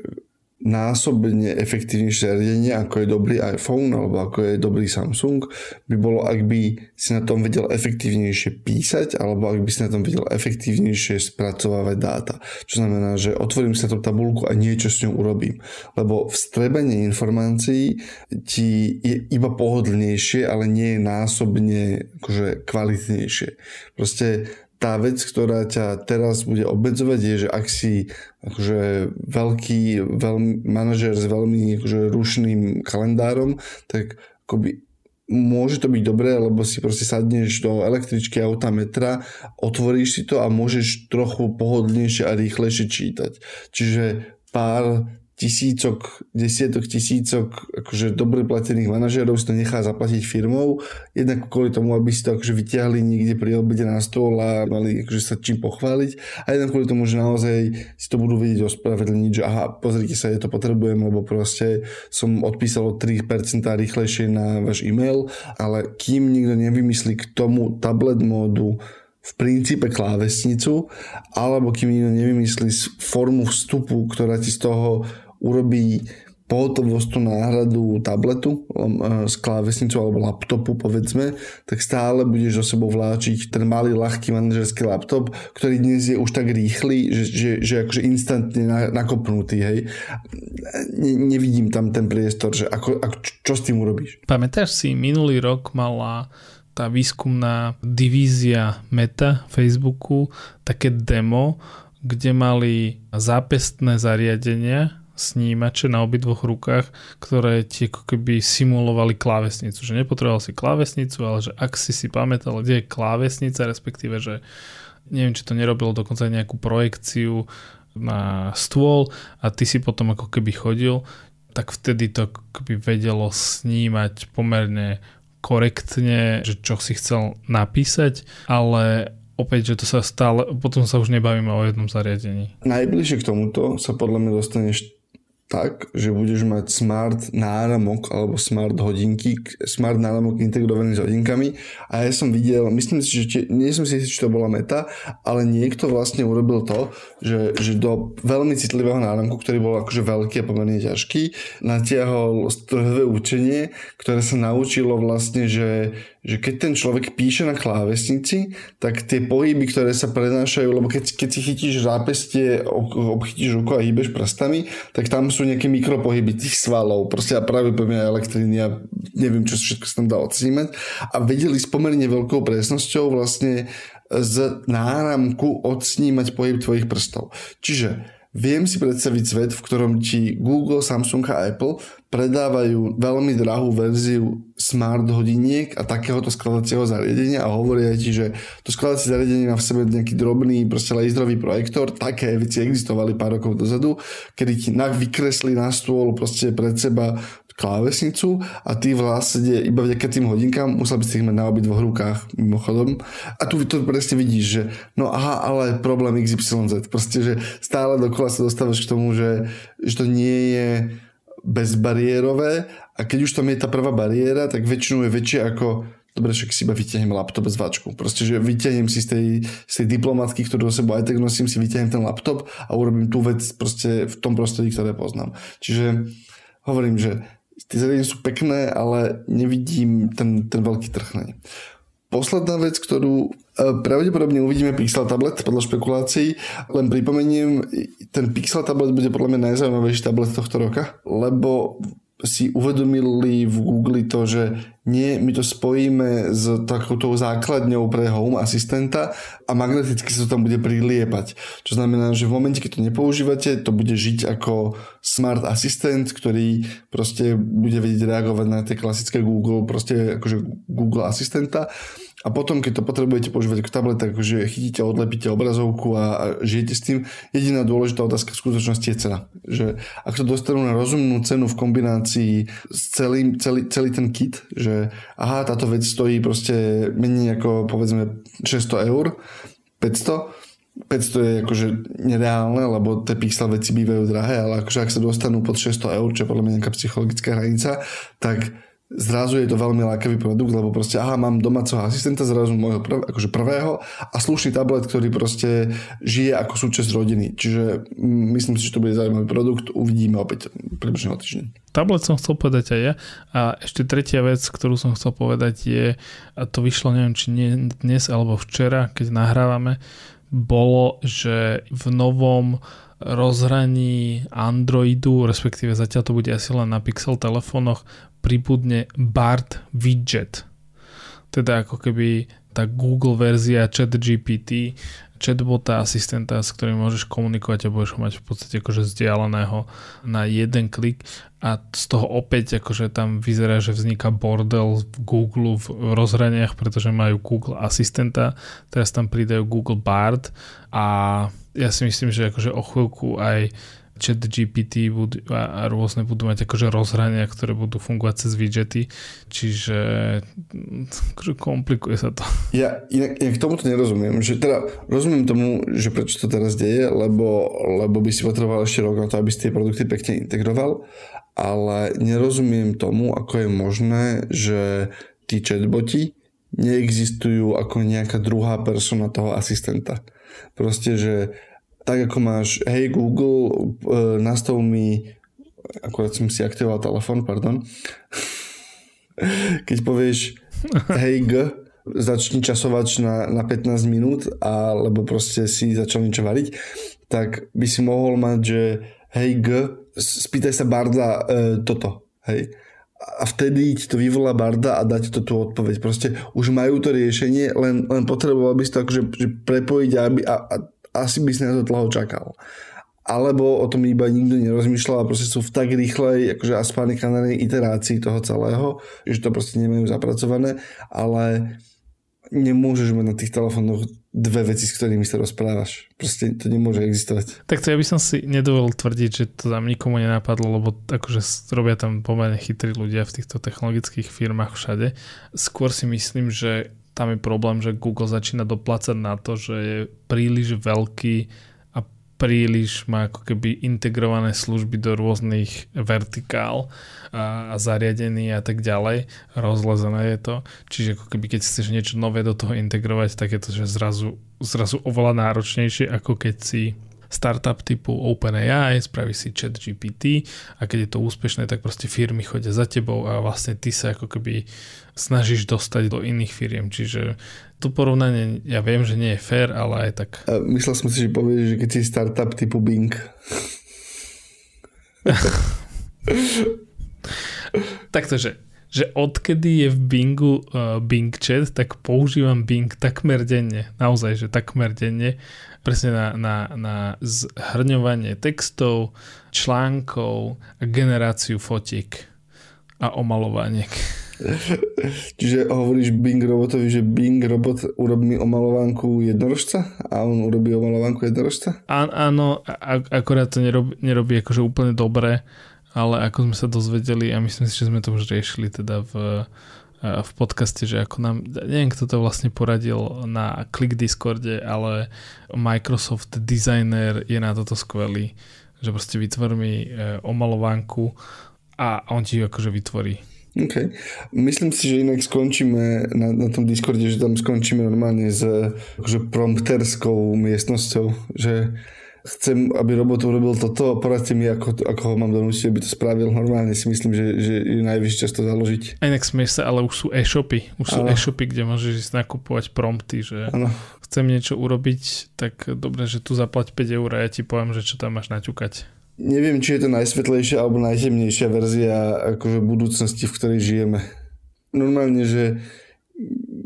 násobne efektívnejšie zariadenie, ako je dobrý iPhone alebo ako je dobrý Samsung, by bolo, ak by si na tom vedel efektívnejšie písať alebo ak by si na tom vedel efektívnejšie spracovávať dáta. Čo znamená, že otvorím sa tú tabulku a niečo s ňou urobím. Lebo vstrebenie informácií ti je iba pohodlnejšie, ale nie je násobne akože kvalitnejšie. Proste tá vec, ktorá ťa teraz bude obmedzovať je, že ak si akože veľký veľmi, manažer s veľmi akože rušným kalendárom, tak akoby môže to byť dobré, lebo si proste sadneš do električky auta metra, otvoríš si to a môžeš trochu pohodlnejšie a rýchlejšie čítať. Čiže pár tisícok, desiatok tisícok akože dobre platených manažérov si to nechá zaplatiť firmou, jednak kvôli tomu, aby si to akože vyťahli niekde pri obede na stôl a mali akože sa čím pochváliť a jednak kvôli tomu, že naozaj si to budú vedieť ospravedlniť, že aha, pozrite sa, ja to potrebujem, lebo proste som odpísal o 3% rýchlejšie na váš e-mail, ale kým nikto nevymyslí k tomu tablet módu v princípe klávesnicu, alebo kým nikto nevymyslí formu vstupu, ktorá ti z toho urobí pohotovostnú náhradu tabletu um, s klávesnicou alebo laptopu povedzme, tak stále budeš so sebou vláčiť ten malý ľahký manažerský laptop, ktorý dnes je už tak rýchly, že, že, že akože instantne nakopnutý, hej. Ne, nevidím tam ten priestor, že ako, ako, čo s tým urobíš. Pamätáš si, minulý rok mala tá výskumná divízia Meta Facebooku také demo, kde mali zápestné zariadenia, snímače na obidvoch rukách, ktoré ti ako keby simulovali klávesnicu. Že nepotreboval si klávesnicu, ale že ak si si pamätal, kde je klávesnica, respektíve, že neviem, či to nerobilo dokonca nejakú projekciu na stôl a ty si potom ako keby chodil, tak vtedy to keby vedelo snímať pomerne korektne, že čo si chcel napísať, ale opäť, že to sa stále, potom sa už nebavíme o jednom zariadení. Najbližšie k tomuto sa podľa mňa dostaneš tak, že budeš mať smart náramok alebo smart hodinky, smart náramok integrovaný s hodinkami. A ja som videl, myslím si, že tie, nie som si či to bola meta, ale niekto vlastne urobil to, že, že do veľmi citlivého náramku, ktorý bol akože veľký a pomerne ťažký, natiahol strojové učenie, ktoré sa naučilo vlastne, že, že keď ten človek píše na klávesnici, tak tie pohyby, ktoré sa prenášajú, lebo keď, keď si chytíš zápestie, obchytíš ruku a hýbeš prstami, tak tam sú nejaké mikropohyby tých svalov, proste a práve mňa elektriny a neviem, čo všetko sa tam dá odsnímať a vedeli s pomerne veľkou presnosťou vlastne z náramku odsnímať pohyb tvojich prstov. Čiže Viem si predstaviť svet, v ktorom ti Google, Samsung a Apple predávajú veľmi drahú verziu smart hodiniek a takéhoto skladacieho zariadenia a hovoria ti, že to skladacie zariadenie má v sebe nejaký drobný proste laserový projektor. Také veci existovali pár rokov dozadu, kedy ti vykresli na stôl proste pred seba klávesnicu a ty vlastne iba vďaka tým hodinkám musel by si ich mať na obi dvoch rukách mimochodom. A tu to presne vidíš, že no aha, ale problém XYZ. Proste, že stále dokola sa dostávaš k tomu, že, že to nie je bezbariérové a keď už tam je tá prvá bariéra, tak väčšinou je väčšia ako dobre, však si iba vyťahnem laptop z váčku. Proste, že vyťahnem si z tej, z tej diplomatky, ktorú do sebou aj tak nosím, si vyťahnem ten laptop a urobím tú vec proste v tom prostredí, ktoré poznám. Čiže hovorím, že tie zariadenia sú pekné, ale nevidím ten, ten veľký trh na ne. Posledná vec, ktorú pravdepodobne uvidíme Pixel tablet podľa špekulácií. Len pripomeniem, ten Pixel tablet bude podľa mňa najzaujímavejší tablet tohto roka, lebo si uvedomili v Google to, že nie, my to spojíme s takouto základňou pre home asistenta a magneticky sa to tam bude priliepať. Čo znamená, že v momente, keď to nepoužívate, to bude žiť ako smart asistent, ktorý proste bude vedieť reagovať na tie klasické Google, proste akože Google asistenta a potom, keď to potrebujete používať ako tablet, tak že chytíte, odlepíte obrazovku a, a žijete s tým. Jediná dôležitá otázka v skutočnosti je cena. Že ak to dostanú na rozumnú cenu v kombinácii s celým, celý, celý ten kit, že aha, táto vec stojí proste menej ako povedzme 600 eur, 500, 500 je akože nereálne, lebo tie pixel veci bývajú drahé, ale akože ak sa dostanú pod 600 eur, čo je podľa mňa nejaká psychologická hranica, tak zrazu je to veľmi lákavý produkt, lebo proste aha, mám domáceho asistenta zrazu môjho prv, akože prvého a slušný tablet, ktorý proste žije ako súčasť rodiny. Čiže mm, myslím si, že to bude zaujímavý produkt, uvidíme opäť približne o týždeň. Tablet som chcel povedať aj ja a ešte tretia vec, ktorú som chcel povedať je, a to vyšlo neviem, či nie dnes alebo včera, keď nahrávame, bolo, že v novom rozhraní Androidu, respektíve zatiaľ to bude asi len na Pixel telefónoch, pribudne BART widget. Teda ako keby tá Google verzia ChatGPT, chatbota, asistenta, s ktorým môžeš komunikovať a budeš ho mať v podstate akože vzdialeného na jeden klik a z toho opäť akože tam vyzerá, že vzniká bordel v Google v rozhraniach, pretože majú Google asistenta, teraz tam pridajú Google Bard a ja si myslím, že akože o chvíľku aj chat GPT budú, a, a rôzne budú mať akože rozhrania, ktoré budú fungovať cez widgety, čiže akože komplikuje sa to. Ja inak, inak tomuto nerozumiem, že teda rozumiem tomu, že prečo to teraz deje, lebo, lebo by si potreboval ešte rok na to, aby si tie produkty pekne integroval, ale nerozumiem tomu, ako je možné, že tí chatboti neexistujú ako nejaká druhá persona toho asistenta. Proste, že tak ako máš, hej Google, e, nastav mi, akurát som si aktivoval telefon, pardon, keď povieš hej G, začni časovač na, na 15 minút, alebo proste si začal niečo variť, tak by si mohol mať, že hej G, spýtaj sa Barda e, toto, hej. A vtedy ti to vyvolá Barda a ti to tú odpoveď. Proste už majú to riešenie, len, len potreboval by si to akože že prepojiť aby, a, a asi by si na to dlho čakal. Alebo o tom iba nikto nerozmýšľal a proste sú v tak rýchlej akože a spanikanej iterácii toho celého, že to proste nemajú zapracované, ale nemôžeš mať na tých telefónoch dve veci, s ktorými sa rozprávaš. Proste to nemôže existovať. Tak to ja by som si nedovolil tvrdiť, že to tam nikomu nenapadlo, lebo akože robia tam pomerne chytrí ľudia v týchto technologických firmách všade. Skôr si myslím, že tam je problém, že Google začína doplácať na to, že je príliš veľký príliš má ako keby integrované služby do rôznych vertikál a, a zariadení a tak ďalej. Rozlezené je to. Čiže ako keby keď chceš niečo nové do toho integrovať, tak je to že zrazu, zrazu oveľa náročnejšie, ako keď si startup typu OpenAI, spraví si chat GPT a keď je to úspešné, tak proste firmy chodia za tebou a vlastne ty sa ako keby snažíš dostať do iných firiem. Čiže to porovnanie, ja viem, že nie je fair, ale aj tak. A myslel som si, že povieš, že keď si startup typu Bing. Takto, že že odkedy je v Bingu uh, Bing Chat, tak používam Bing takmer denne. Naozaj, že takmer denne presne na, na, na zhrňovanie textov, článkov a generáciu fotiek a omalovanie. Čiže hovoríš Bing robotovi, že Bing robot urobí omalovanku jednorožca a on urobí omalovanku jednorožca? Á, áno, akorát to nerobí, nerobí akože úplne dobre, ale ako sme sa dozvedeli a myslím si, že sme to už riešili teda v v podcaste, že ako nám, neviem kto to vlastne poradil na Click Discorde, ale Microsoft Designer je na toto skvelý, že proste vytvor mi e, omalovánku a on ti ju akože vytvorí. OK. Myslím si, že inak skončíme na, na tom Discorde, že tam skončíme normálne s akože prompterskou miestnosťou, že chcem, aby robot urobil toto, poradte mi, ako, ako ho mám donútiť, aby to spravil. Normálne si myslím, že, že je najvyšší čas to založiť. A inak smieš sa, ale už sú e-shopy. Už sú ano. e-shopy, kde môžeš ísť nakupovať prompty, že ano. chcem niečo urobiť, tak dobre, že tu zaplať 5 eur a ja ti poviem, že čo tam máš naťukať. Neviem, či je to najsvetlejšia alebo najtemnejšia verzia akože budúcnosti, v ktorej žijeme. Normálne, že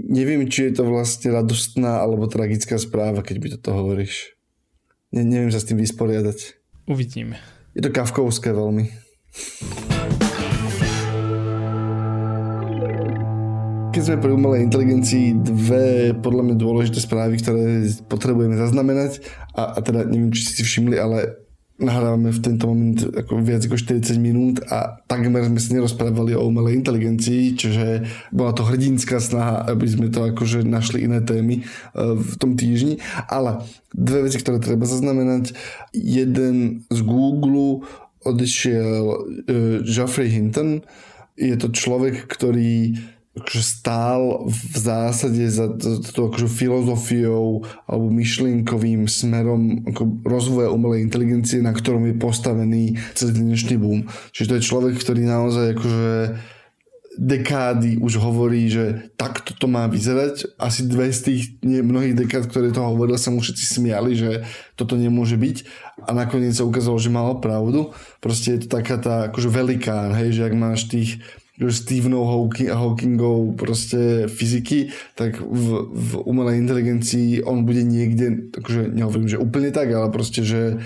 neviem, či je to vlastne radostná alebo tragická správa, keď by toto hovoríš. Ne, neviem sa s tým vysporiadať. Uvidíme. Je to kavkovské veľmi. keď sme pri umelej inteligencii, dve podľa mňa dôležité správy, ktoré potrebujeme zaznamenať a, a teda neviem, či si všimli, ale nahrávame v tento moment ako viac ako 40 minút a takmer sme si nerozprávali o umelej inteligencii, čiže bola to hrdinská snaha, aby sme to akože našli iné témy e, v tom týždni. Ale dve veci, ktoré treba zaznamenať. Jeden z Google odišiel uh, Geoffrey Hinton. Je to človek, ktorý akože stál v zásade za to akože filozofiou alebo myšlienkovým smerom ako rozvoja umelej inteligencie, na ktorom je postavený celý dnešný boom. Čiže to je človek, ktorý naozaj akože dekády už hovorí, že takto to má vyzerať. Asi dve z tých nie, mnohých dekád, ktoré to hovoril, sa mu všetci smiali, že toto nemôže byť. A nakoniec sa ukázalo, že mal pravdu. Proste je to taká tá akože velikán, hej, že ak máš tých Stephenov Hawkingov proste fyziky, tak v, v umelej inteligencii on bude niekde, takže nehovorím, že úplne tak, ale proste, že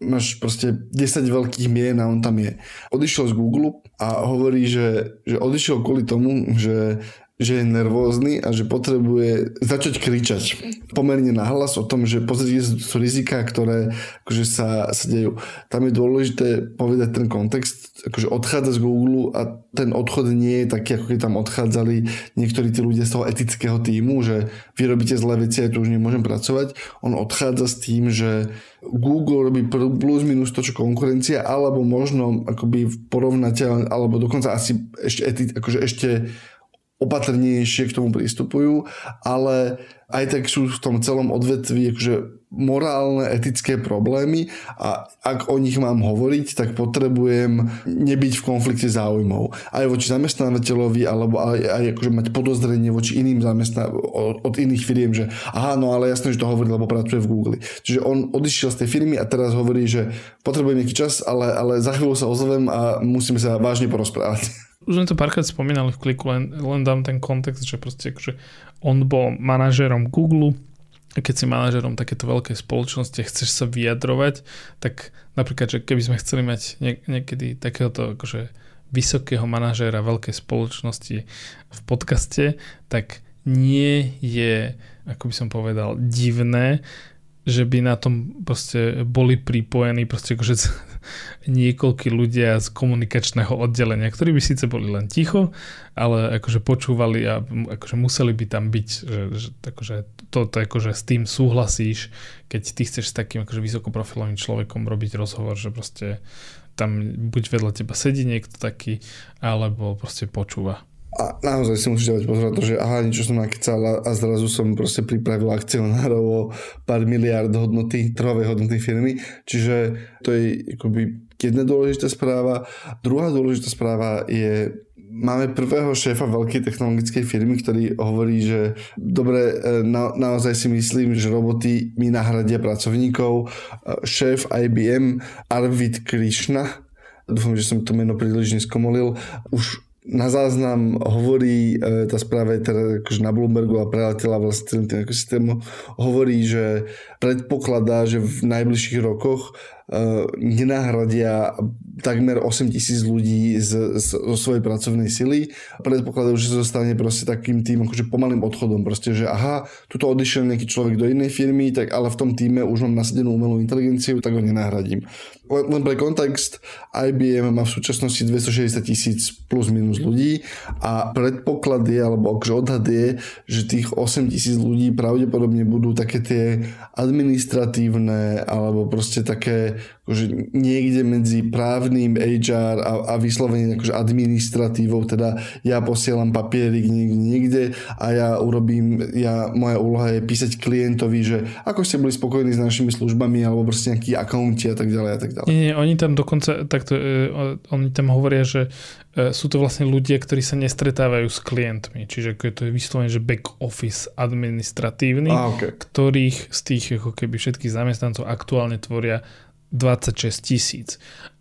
máš proste 10 veľkých mien a on tam je. Odišiel z Google a hovorí, že, že odišiel kvôli tomu, že že je nervózny a že potrebuje začať kričať pomerne nahlas o tom, že pozrite sú rizika, ktoré akože sa, sa dejú. Tam je dôležité povedať ten kontext, akože odchádza z Google a ten odchod nie je taký, ako keď tam odchádzali niektorí tí ľudia z toho etického týmu, že vy robíte zlé veci a tu už nemôžem pracovať. On odchádza s tým, že Google robí plus minus to, čo konkurencia, alebo možno akoby porovnateľ, alebo dokonca asi ešte, eti, akože ešte opatrnejšie k tomu pristupujú, ale aj tak sú v tom celom odvetvi akože morálne, etické problémy a ak o nich mám hovoriť, tak potrebujem nebyť v konflikte záujmov. Aj voči zamestnávateľovi, alebo aj, aj akože mať podozrenie voči iným zamestná od iných firiem, že aha, no ale jasné, že to hovorí, lebo pracuje v Google. Čiže on odišiel z tej firmy a teraz hovorí, že potrebujem nejaký čas, ale, ale za chvíľu sa ozvem a musíme sa vážne porozprávať už sme to párkrát spomínali v kliku, len, len dám ten kontext, že proste akože on bol manažerom Google, a keď si manažerom takéto veľkej spoločnosti a chceš sa vyjadrovať, tak napríklad, že keby sme chceli mať nie, niekedy takéhoto akože vysokého manažéra veľkej spoločnosti v podcaste, tak nie je, ako by som povedal, divné, že by na tom proste boli pripojení proste akože niekoľkí ľudia z komunikačného oddelenia, ktorí by síce boli len ticho, ale akože počúvali a akože museli by tam byť, že, že akože to, to akože s tým súhlasíš, keď ty chceš s takým akože vysokoprofilovým človekom robiť rozhovor, že proste tam buď vedľa teba sedí niekto taký, alebo proste počúva. A naozaj si musíš dávať pozor na to, že aha, niečo som nakecal a zrazu som proste pripravil akcionárov o pár miliard hodnoty, trhovej hodnoty firmy. Čiže to je akoby jedna dôležitá správa. Druhá dôležitá správa je máme prvého šéfa veľkej technologickej firmy, ktorý hovorí, že dobre, e, na, naozaj si myslím, že roboty mi nahradia pracovníkov. E, šéf IBM Arvid Krishna, dúfam, že som to meno príliš neskomolil, už na záznam hovorí, e, tá správa je teda akože na Bloombergu a preletela vlastne celým tým ekosystémom, hovorí, že predpokladá, že v najbližších rokoch nenahradia takmer 8 tisíc ľudí z, z, zo svojej pracovnej sily. Predpokladajú, že zostane proste takým tým akože pomalým odchodom. Proste, že aha, tuto odišiel nejaký človek do inej firmy, tak ale v tom týme už mám nasadenú umelú inteligenciu, tak ho nenahradím. Len, len pre kontext, IBM má v súčasnosti 260 tisíc plus minus ľudí a predpoklad je, alebo akože odhad je, že tých 8 tisíc ľudí pravdepodobne budú také tie administratívne alebo proste také akože niekde medzi právnym HR a, a vyslovene akože administratívou, teda ja posielam papierik niekde, niekde a ja urobím, ja, moja úloha je písať klientovi, že ako ste boli spokojní s našimi službami alebo proste nejaký akaunti a tak ďalej a tak ďalej. Nie, nie, oni tam dokonca takto, uh, oni tam hovoria, že uh, sú to vlastne ľudia, ktorí sa nestretávajú s klientmi, čiže je to vyslovene, že back office administratívny, ah, okay. ktorých z tých ako keby všetkých zamestnancov aktuálne tvoria 26 tisíc.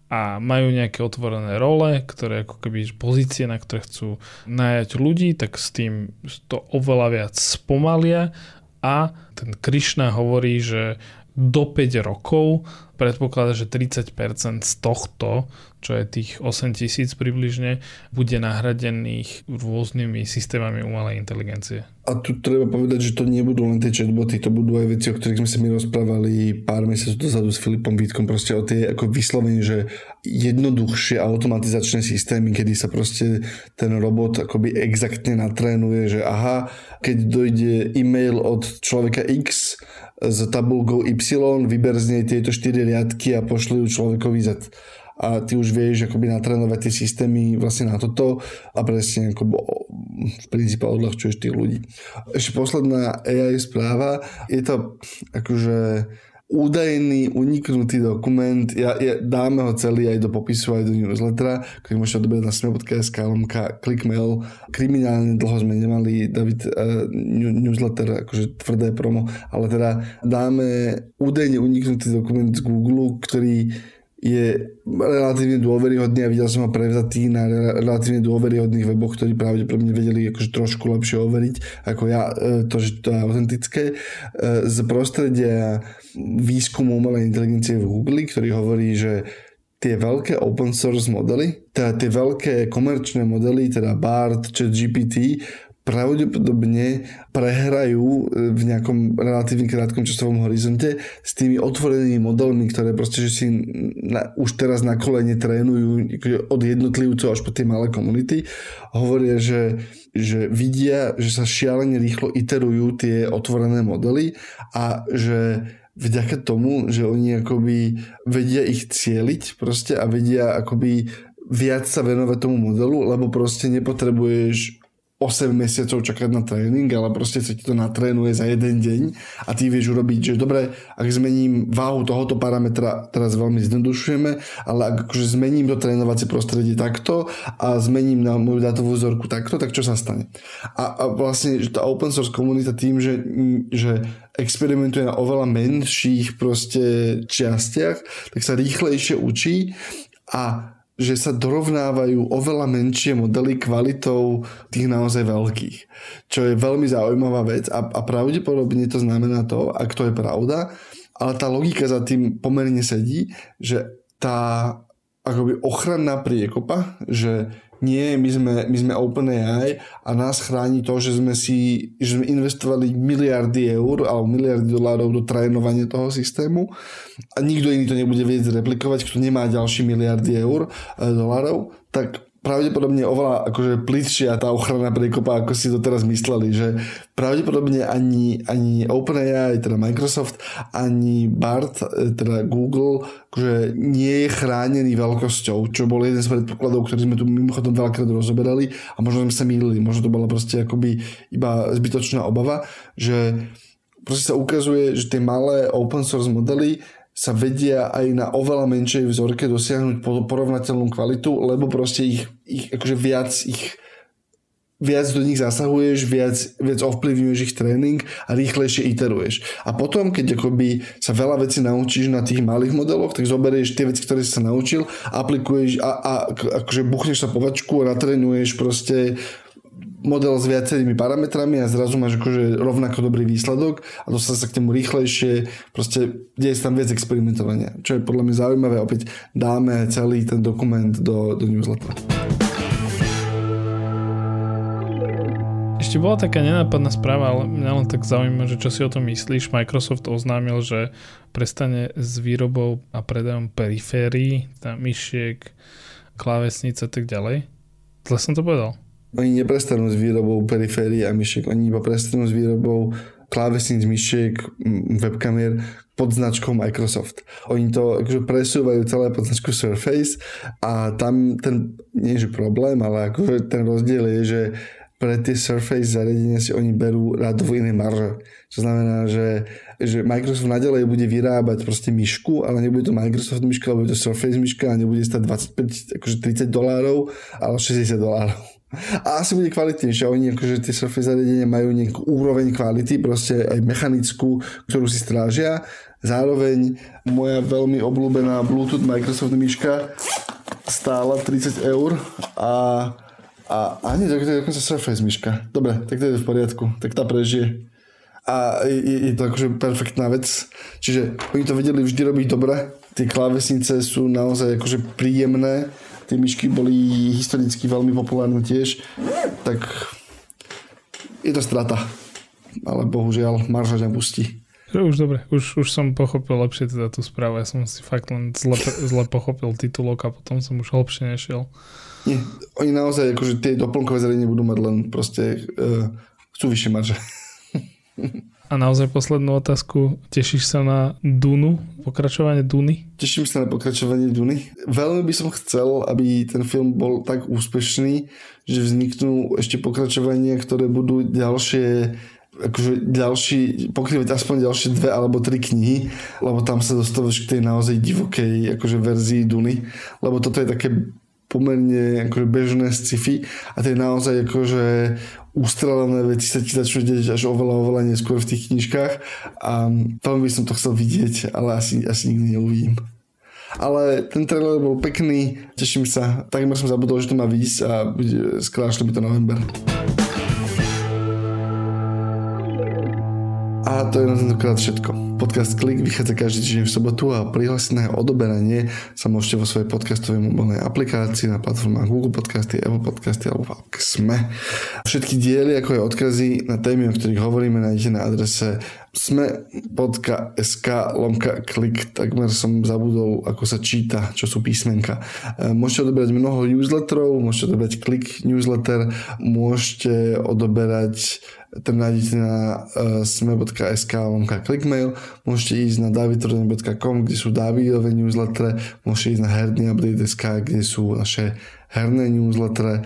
A majú nejaké otvorené role, ktoré ako keby pozície, na ktoré chcú najať ľudí, tak s tým to oveľa viac spomalia. A ten Krišna hovorí, že do 5 rokov predpokladá, že 30% z tohto, čo je tých 8000 približne, bude nahradených rôznymi systémami umelej inteligencie. A tu treba povedať, že to nebudú len tie chatboty, to budú aj veci, o ktorých sme sa my rozprávali pár mesiacov dozadu s Filipom Vítkom, proste o tie ako vyslovene, že jednoduchšie automatizačné systémy, kedy sa proste ten robot akoby exaktne natrénuje, že aha, keď dojde e-mail od človeka X s tabulkou Y, vyber z nej tieto 4 riadky a pošli ju človekovi Z a ty už vieš akoby natrénovať tie systémy vlastne na toto a presne ako v princípe odľahčuješ tých ľudí. Ešte posledná AI správa, je to akože údajný uniknutý dokument, ja, ja, dáme ho celý aj do popisu, aj do newslettera, ktorý môžete odobrať na sme.sk, lomka clickmail. Kriminálne dlho sme nemali David uh, newsletter, akože tvrdé promo, ale teda dáme údajne uniknutý dokument z Google, ktorý je relatívne dôveryhodný a videl som ho prevzatý na relatívne dôveryhodných weboch, ktorí pravdepodobne vedeli akože trošku lepšie overiť ako ja e, to, že to je autentické. E, z prostredia výskumu umelej inteligencie v Google, ktorý hovorí, že tie veľké open source modely, teda tie veľké komerčné modely, teda BART, ChatGPT, pravdepodobne prehrajú e, v nejakom relatívne krátkom časovom horizonte s tými otvorenými modelmi, ktoré proste, že si na, už teraz na kolene trénujú od jednotlivcov až po tie malé komunity. Hovoria, že, že vidia, že sa šialene rýchlo iterujú tie otvorené modely a že vďaka tomu, že oni akoby vedia ich cieliť proste a vedia akoby viac sa venovať tomu modelu, lebo proste nepotrebuješ 8 mesiacov čakať na tréning, ale proste sa ti to natrénuje za jeden deň a ty vieš urobiť, že dobre, ak zmením váhu tohoto parametra, teraz veľmi znedušujeme, ale ak akože zmením to trénovacie prostredie takto a zmením na moju dátovú vzorku takto, tak čo sa stane? A, a vlastne tá open source komunita tým, že, že experimentuje na oveľa menších proste čiastiach, tak sa rýchlejšie učí a že sa dorovnávajú oveľa menšie modely kvalitou tých naozaj veľkých. Čo je veľmi zaujímavá vec a, a pravdepodobne to znamená to, ak to je pravda, ale tá logika za tým pomerne sedí, že tá akoby ochranná priekopa, že nie, my sme, my sme OpenAI a nás chráni to, že sme si že sme investovali miliardy eur alebo miliardy dolárov do trénovania toho systému a nikto iný to nebude vedieť replikovať, kto nemá ďalší miliardy eur, e, dolárov, tak pravdepodobne oveľa akože plitšia tá ochrana prekopa, ako si to teraz mysleli, že pravdepodobne ani, ani OpenAI, teda Microsoft, ani BART, e, teda Google, akože nie je chránený veľkosťou, čo bol jeden z predpokladov, ktorý sme tu mimochodom veľakrát rozoberali a možno sme sa mýlili, možno to bola proste akoby iba zbytočná obava, že proste sa ukazuje, že tie malé open source modely sa vedia aj na oveľa menšej vzorke dosiahnuť porovnateľnú kvalitu, lebo proste ich, ich akože viac ich viac do nich zasahuješ, viac, viac ovplyvňuješ ich tréning a rýchlejšie iteruješ. A potom, keď akoby sa veľa vecí naučíš na tých malých modeloch, tak zoberieš tie veci, ktoré si sa naučil, aplikuješ a, a akože buchneš sa povačku a natrenuješ proste model s viacerými parametrami a zrazu máš akože rovnako dobrý výsledok a dostane sa k tomu rýchlejšie, proste sa tam viac experimentovania. Čo je podľa mňa zaujímavé, opäť dáme celý ten dokument do, do newslettera. Ešte bola taká nenápadná správa, ale mňa len tak zaujíma, že čo si o tom myslíš. Microsoft oznámil, že prestane s výrobou a predajom periférií, myšiek, klávesnic a tak ďalej. Zle som to povedal. Oni neprestanú s výrobou periférií a myšiek, oni iba prestanú s výrobou klávesníc, myšiek, webkamier pod značkou Microsoft. Oni to akože presúvajú celé pod značku Surface a tam ten, nie že problém, ale akože ten rozdiel je, že pre tie Surface zariadenia si oni berú rádovo iné marže. Čo znamená, že, že Microsoft nadalej bude vyrábať proste myšku, ale nebude to Microsoft myška, ale bude to Surface myška a nebude stať 25, akože 30 dolárov, ale 60 dolárov. A asi bude kvalitnejšia. Oni akože tie Surface zariadenia majú nejakú úroveň kvality, proste aj mechanickú, ktorú si strážia. Zároveň moja veľmi obľúbená Bluetooth Microsoft myška stála 30 eur a a ani to je dokonca Surface myška. Dobre, tak to je v poriadku. Tak tá prežije. A je, je to akože perfektná vec. Čiže oni to vedeli vždy robiť dobre Tie klávesnice sú naozaj akože príjemné. Tie myšky boli historicky veľmi populárne tiež. Tak je to strata. Ale bohužiaľ, marža nepustí. Už dobre, už, už som pochopil lepšie teda tú správu. Ja som si fakt len zle, zle pochopil titulok a potom som už hlbšie nešiel. Nie, oni naozaj, akože tie doplnkové zariadenia budú mať len proste, uh, chcú vyššie marže. A naozaj poslednú otázku. Tešíš sa na Dunu? Pokračovanie Duny? Teším sa na pokračovanie Duny. Veľmi by som chcel, aby ten film bol tak úspešný, že vzniknú ešte pokračovania, ktoré budú ďalšie akože ďalší, pokrývať aspoň ďalšie dve alebo tri knihy, lebo tam sa dostávaš k tej naozaj divokej akože verzii Duny, lebo toto je také pomerne akože bežné sci-fi a tie naozaj akože ústrelené veci sa ti začnú deť až oveľa, oveľa neskôr v tých knižkách a veľmi by som to chcel vidieť, ale asi, asi nikdy neuvidím. Ale ten trailer bol pekný, teším sa, takmer som zabudol, že to má výjsť a skrášli by to november. A to je na tentokrát všetko. Podcast Klik vychádza každý týždeň v sobotu a prihlásené odoberanie sa môžete vo svojej podcastovej mobilnej aplikácii na platformách Google Podcasty, Apple Podcasty alebo v Sme. Všetky diely, ako aj odkazy na témy, o ktorých hovoríme, nájdete na adrese sme.sk lomka klik, takmer som zabudol, ako sa číta, čo sú písmenka. E, môžete odoberať mnoho newsletterov, môžete odoberať klik newsletter, môžete odoberať ten nájdete na uh, sme.sk lomka clickmail, môžete ísť na davidrodin.com, kde sú Davidové newslettere, môžete ísť na herný update.sk, kde sú naše herné newslettere,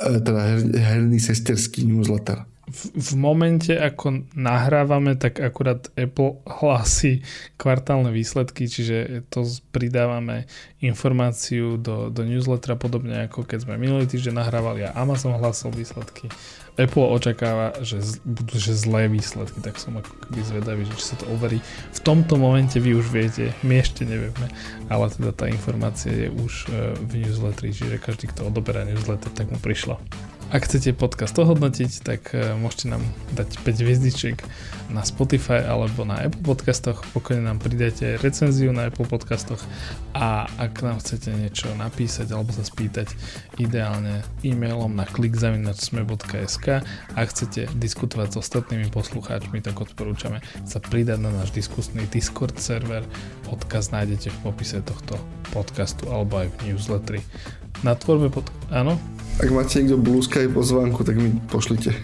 uh, teda her, herný sesterský newsletter v, v momente, ako nahrávame, tak akurát Apple hlási kvartálne výsledky, čiže to pridávame informáciu do, do newslettera, podobne ako keď sme minulý týždeň nahrávali a Amazon hlásil výsledky. Apple očakáva, že budú že zlé výsledky, tak som ako keby zvedavý, že či sa to overí. V tomto momente vy už viete, my ešte nevieme, ale teda tá informácia je už e, v newsletteri, čiže každý, kto odoberá newsletter, tak mu prišla. Ak chcete podcast ohodnotiť, tak e, môžete nám dať 5 hviezdičiek na Spotify alebo na Apple podcastoch. Pokojne nám pridajte recenziu na Apple podcastoch a ak nám chcete niečo napísať alebo sa spýtať, ideálne e-mailom na klikzavinačsme.sk ak chcete diskutovať s ostatnými poslucháčmi, tak odporúčame sa pridať na náš diskusný Discord server. Odkaz nájdete v popise tohto podcastu alebo aj v newsletteri. Na tvorbe pod... Áno? Ak máte niekto Blue Sky pozvánku, tak mi pošlite.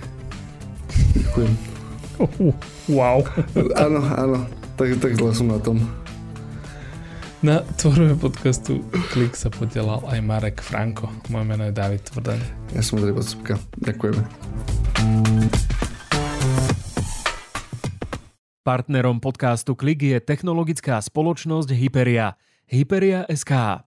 Ďakujem. Wow. áno, áno. Tak, tak zle som na tom. Na tvorbe podcastu Klik sa podielal aj Marek Franko. Moje meno je David Tvrdaň. Ja som Andrej Podsúbka. Ďakujeme. Partnerom podcastu Klik je technologická spoločnosť Hyperia. Hyperia SK.